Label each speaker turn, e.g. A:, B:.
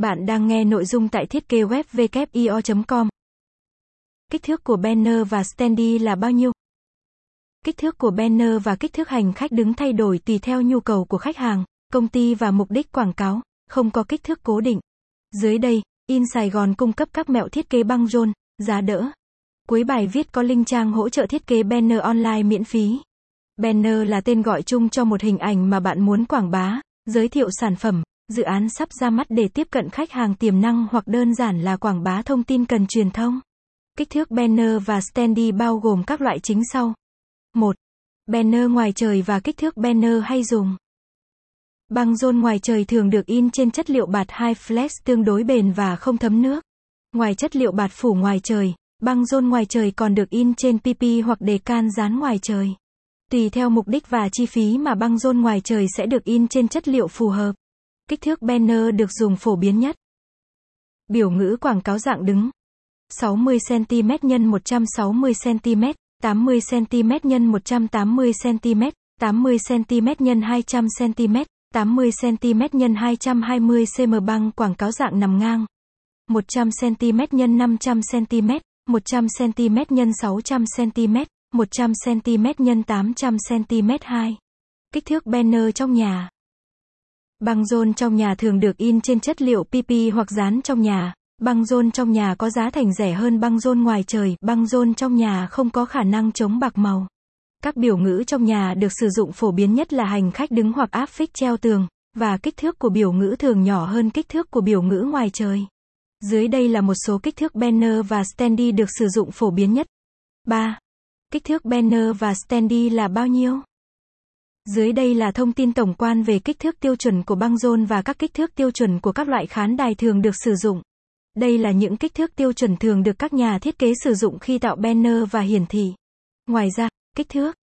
A: Bạn đang nghe nội dung tại thiết kế web com Kích thước của banner và standee là bao nhiêu? Kích thước của banner và kích thước hành khách đứng thay đổi tùy theo nhu cầu của khách hàng, công ty và mục đích quảng cáo, không có kích thước cố định. Dưới đây, In Sài Gòn cung cấp các mẹo thiết kế băng rôn, giá đỡ. Cuối bài viết có link trang hỗ trợ thiết kế banner online miễn phí. Banner là tên gọi chung cho một hình ảnh mà bạn muốn quảng bá, giới thiệu sản phẩm, dự án sắp ra mắt để tiếp cận khách hàng tiềm năng hoặc đơn giản là quảng bá thông tin cần truyền thông. Kích thước banner và standee bao gồm các loại chính sau. 1. Banner ngoài trời và kích thước banner hay dùng. Băng rôn ngoài trời thường được in trên chất liệu bạt high flex tương đối bền và không thấm nước. Ngoài chất liệu bạt phủ ngoài trời, băng rôn ngoài trời còn được in trên PP hoặc đề can dán ngoài trời. Tùy theo mục đích và chi phí mà băng rôn ngoài trời sẽ được in trên chất liệu phù hợp. Kích thước banner được dùng phổ biến nhất. Biểu ngữ quảng cáo dạng đứng. 60cm x 160cm, 80cm x 180cm, 80cm x 200cm, 80cm x 220cm băng quảng cáo dạng nằm ngang. 100cm x 500cm, 100cm x 600cm, 100cm x 800cm 2. Kích thước banner trong nhà. Băng rôn trong nhà thường được in trên chất liệu PP hoặc dán trong nhà. Băng rôn trong nhà có giá thành rẻ hơn băng rôn ngoài trời, băng rôn trong nhà không có khả năng chống bạc màu. Các biểu ngữ trong nhà được sử dụng phổ biến nhất là hành khách đứng hoặc áp phích treo tường, và kích thước của biểu ngữ thường nhỏ hơn kích thước của biểu ngữ ngoài trời. Dưới đây là một số kích thước banner và standee được sử dụng phổ biến nhất. 3. Kích thước banner và standee là bao nhiêu? Dưới đây là thông tin tổng quan về kích thước tiêu chuẩn của băng rôn và các kích thước tiêu chuẩn của các loại khán đài thường được sử dụng. Đây là những kích thước tiêu chuẩn thường được các nhà thiết kế sử dụng khi tạo banner và hiển thị. Ngoài ra, kích thước